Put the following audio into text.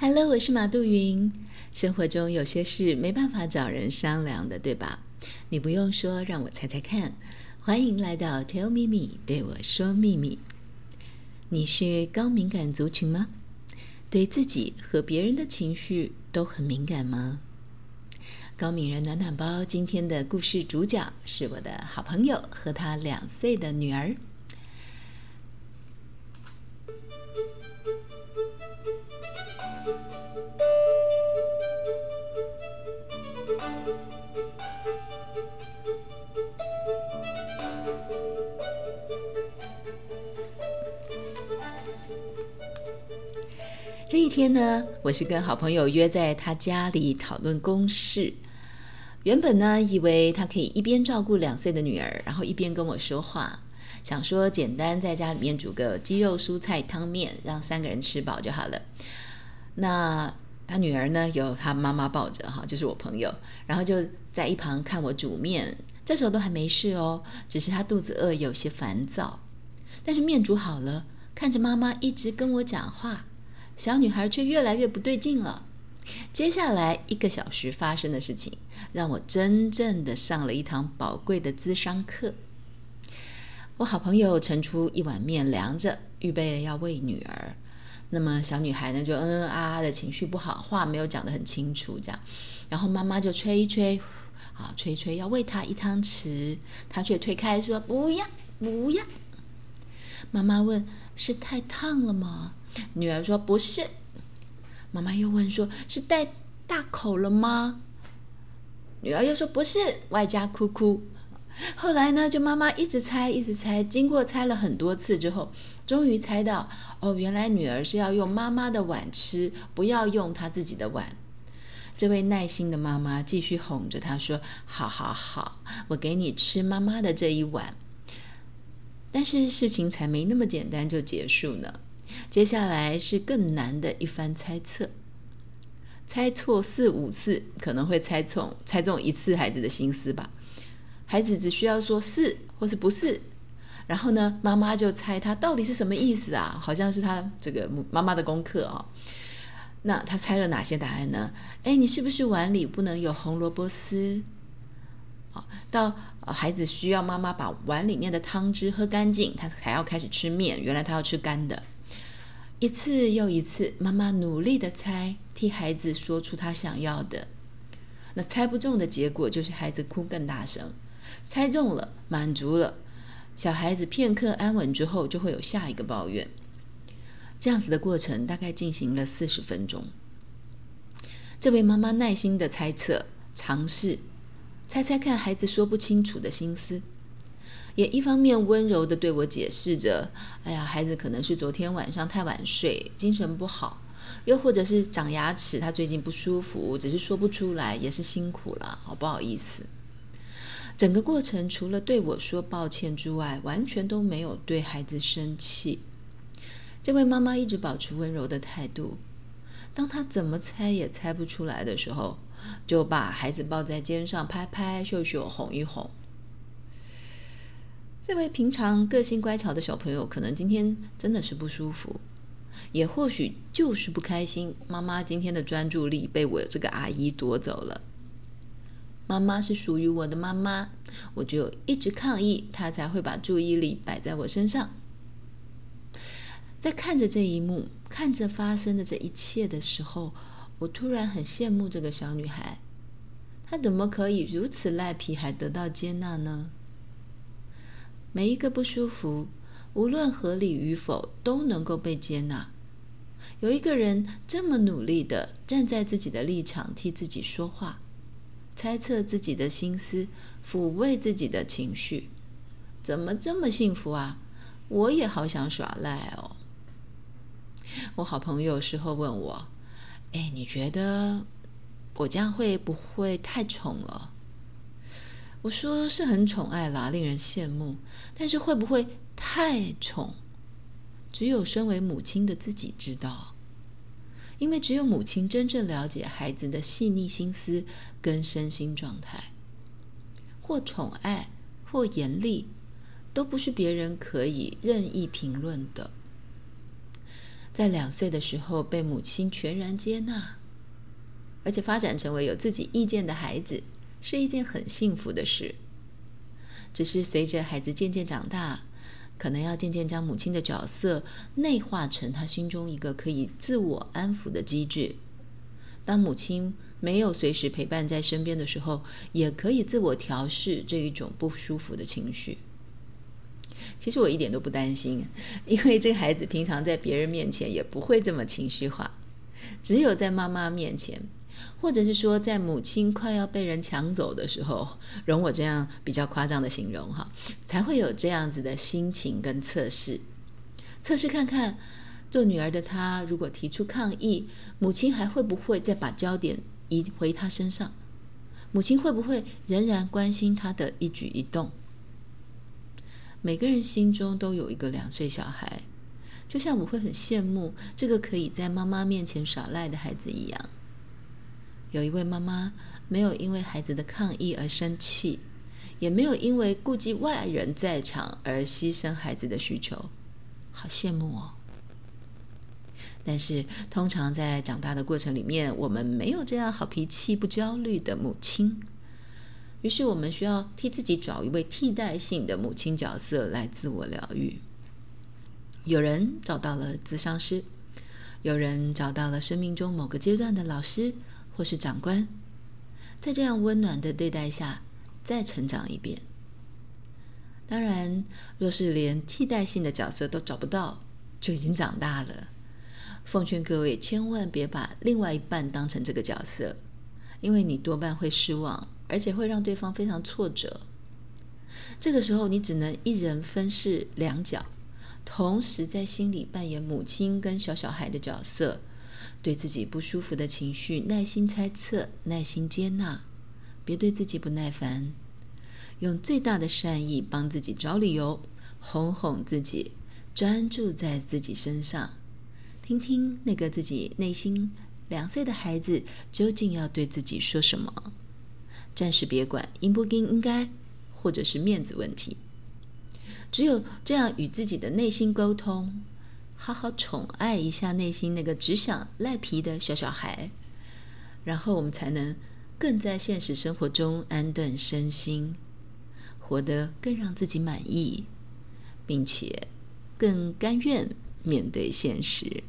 Hello，我是马杜云。生活中有些事没办法找人商量的，对吧？你不用说，让我猜猜看。欢迎来到 Tell Me Me，对我说秘密。你是高敏感族群吗？对自己和别人的情绪都很敏感吗？高敏人暖暖包今天的故事主角是我的好朋友和他两岁的女儿。这一天呢，我是跟好朋友约在他家里讨论公事。原本呢，以为他可以一边照顾两岁的女儿，然后一边跟我说话，想说简单在家里面煮个鸡肉蔬菜汤面，让三个人吃饱就好了。那他女儿呢，有他妈妈抱着哈，就是我朋友，然后就在一旁看我煮面。这时候都还没事哦，只是他肚子饿，有些烦躁。但是面煮好了，看着妈妈一直跟我讲话。小女孩却越来越不对劲了。接下来一个小时发生的事情，让我真正的上了一堂宝贵的咨商课。我好朋友盛出一碗面凉着，预备要喂女儿。那么小女孩呢，就嗯嗯啊啊的情绪不好，话没有讲得很清楚，这样。然后妈妈就吹一吹，啊吹一吹，要喂她一汤匙，她却推开说不要不要。妈妈问：是太烫了吗？女儿说：“不是。”妈妈又问：“说是带大口了吗？”女儿又说：“不是。”外加哭哭。后来呢，就妈妈一直猜，一直猜。经过猜了很多次之后，终于猜到：哦，原来女儿是要用妈妈的碗吃，不要用她自己的碗。这位耐心的妈妈继续哄着她说：“好好好，我给你吃妈妈的这一碗。”但是事情才没那么简单就结束呢。接下来是更难的一番猜测，猜错四五次可能会猜中，猜中一次孩子的心思吧。孩子只需要说是或是不是，然后呢，妈妈就猜他到底是什么意思啊？好像是他这个妈妈的功课哦。那他猜了哪些答案呢？哎，你是不是碗里不能有红萝卜丝？好，到孩子需要妈妈把碗里面的汤汁喝干净，他才要开始吃面。原来他要吃干的。一次又一次，妈妈努力的猜，替孩子说出他想要的。那猜不中的结果就是孩子哭更大声。猜中了，满足了，小孩子片刻安稳之后，就会有下一个抱怨。这样子的过程大概进行了四十分钟。这位妈妈耐心的猜测，尝试猜猜看孩子说不清楚的心思。也一方面温柔的对我解释着：“哎呀，孩子可能是昨天晚上太晚睡，精神不好；又或者是长牙齿，他最近不舒服，只是说不出来，也是辛苦了，好不好意思。”整个过程除了对我说抱歉之外，完全都没有对孩子生气。这位妈妈一直保持温柔的态度。当她怎么猜也猜不出来的时候，就把孩子抱在肩上拍拍、秀秀、哄一哄。这位平常个性乖巧的小朋友，可能今天真的是不舒服，也或许就是不开心。妈妈今天的专注力被我这个阿姨夺走了。妈妈是属于我的妈妈，我就一直抗议，她才会把注意力摆在我身上。在看着这一幕，看着发生的这一切的时候，我突然很羡慕这个小女孩，她怎么可以如此赖皮还得到接纳呢？每一个不舒服，无论合理与否，都能够被接纳。有一个人这么努力的站在自己的立场替自己说话，猜测自己的心思，抚慰自己的情绪，怎么这么幸福啊？我也好想耍赖哦。我好朋友事后问我：“哎，你觉得我这样会不会太宠了？”我说是很宠爱啦，令人羡慕。但是会不会太宠？只有身为母亲的自己知道，因为只有母亲真正了解孩子的细腻心思跟身心状态。或宠爱，或严厉，都不是别人可以任意评论的。在两岁的时候被母亲全然接纳，而且发展成为有自己意见的孩子，是一件很幸福的事。只是随着孩子渐渐长大，可能要渐渐将母亲的角色内化成他心中一个可以自我安抚的机制。当母亲没有随时陪伴在身边的时候，也可以自我调试这一种不舒服的情绪。其实我一点都不担心，因为这个孩子平常在别人面前也不会这么情绪化，只有在妈妈面前，或者是说在母亲快要被人抢走的时候，容我这样比较夸张的形容哈，才会有这样子的心情跟测试，测试看看做女儿的她如果提出抗议，母亲还会不会再把焦点移回她身上？母亲会不会仍然关心她的一举一动？每个人心中都有一个两岁小孩，就像我会很羡慕这个可以在妈妈面前耍赖的孩子一样。有一位妈妈没有因为孩子的抗议而生气，也没有因为顾及外人在场而牺牲孩子的需求，好羡慕哦。但是通常在长大的过程里面，我们没有这样好脾气、不焦虑的母亲。于是，我们需要替自己找一位替代性的母亲角色来自我疗愈。有人找到了咨商师，有人找到了生命中某个阶段的老师或是长官，在这样温暖的对待下，再成长一遍。当然，若是连替代性的角色都找不到，就已经长大了。奉劝各位，千万别把另外一半当成这个角色，因为你多半会失望。而且会让对方非常挫折。这个时候，你只能一人分饰两角，同时在心里扮演母亲跟小小孩的角色，对自己不舒服的情绪耐心猜测、耐心接纳，别对自己不耐烦，用最大的善意帮自己找理由，哄哄自己，专注在自己身上，听听那个自己内心两岁的孩子究竟要对自己说什么。暂时别管应不应应该，或者是面子问题。只有这样与自己的内心沟通，好好宠爱一下内心那个只想赖皮的小小孩，然后我们才能更在现实生活中安顿身心，活得更让自己满意，并且更甘愿面对现实。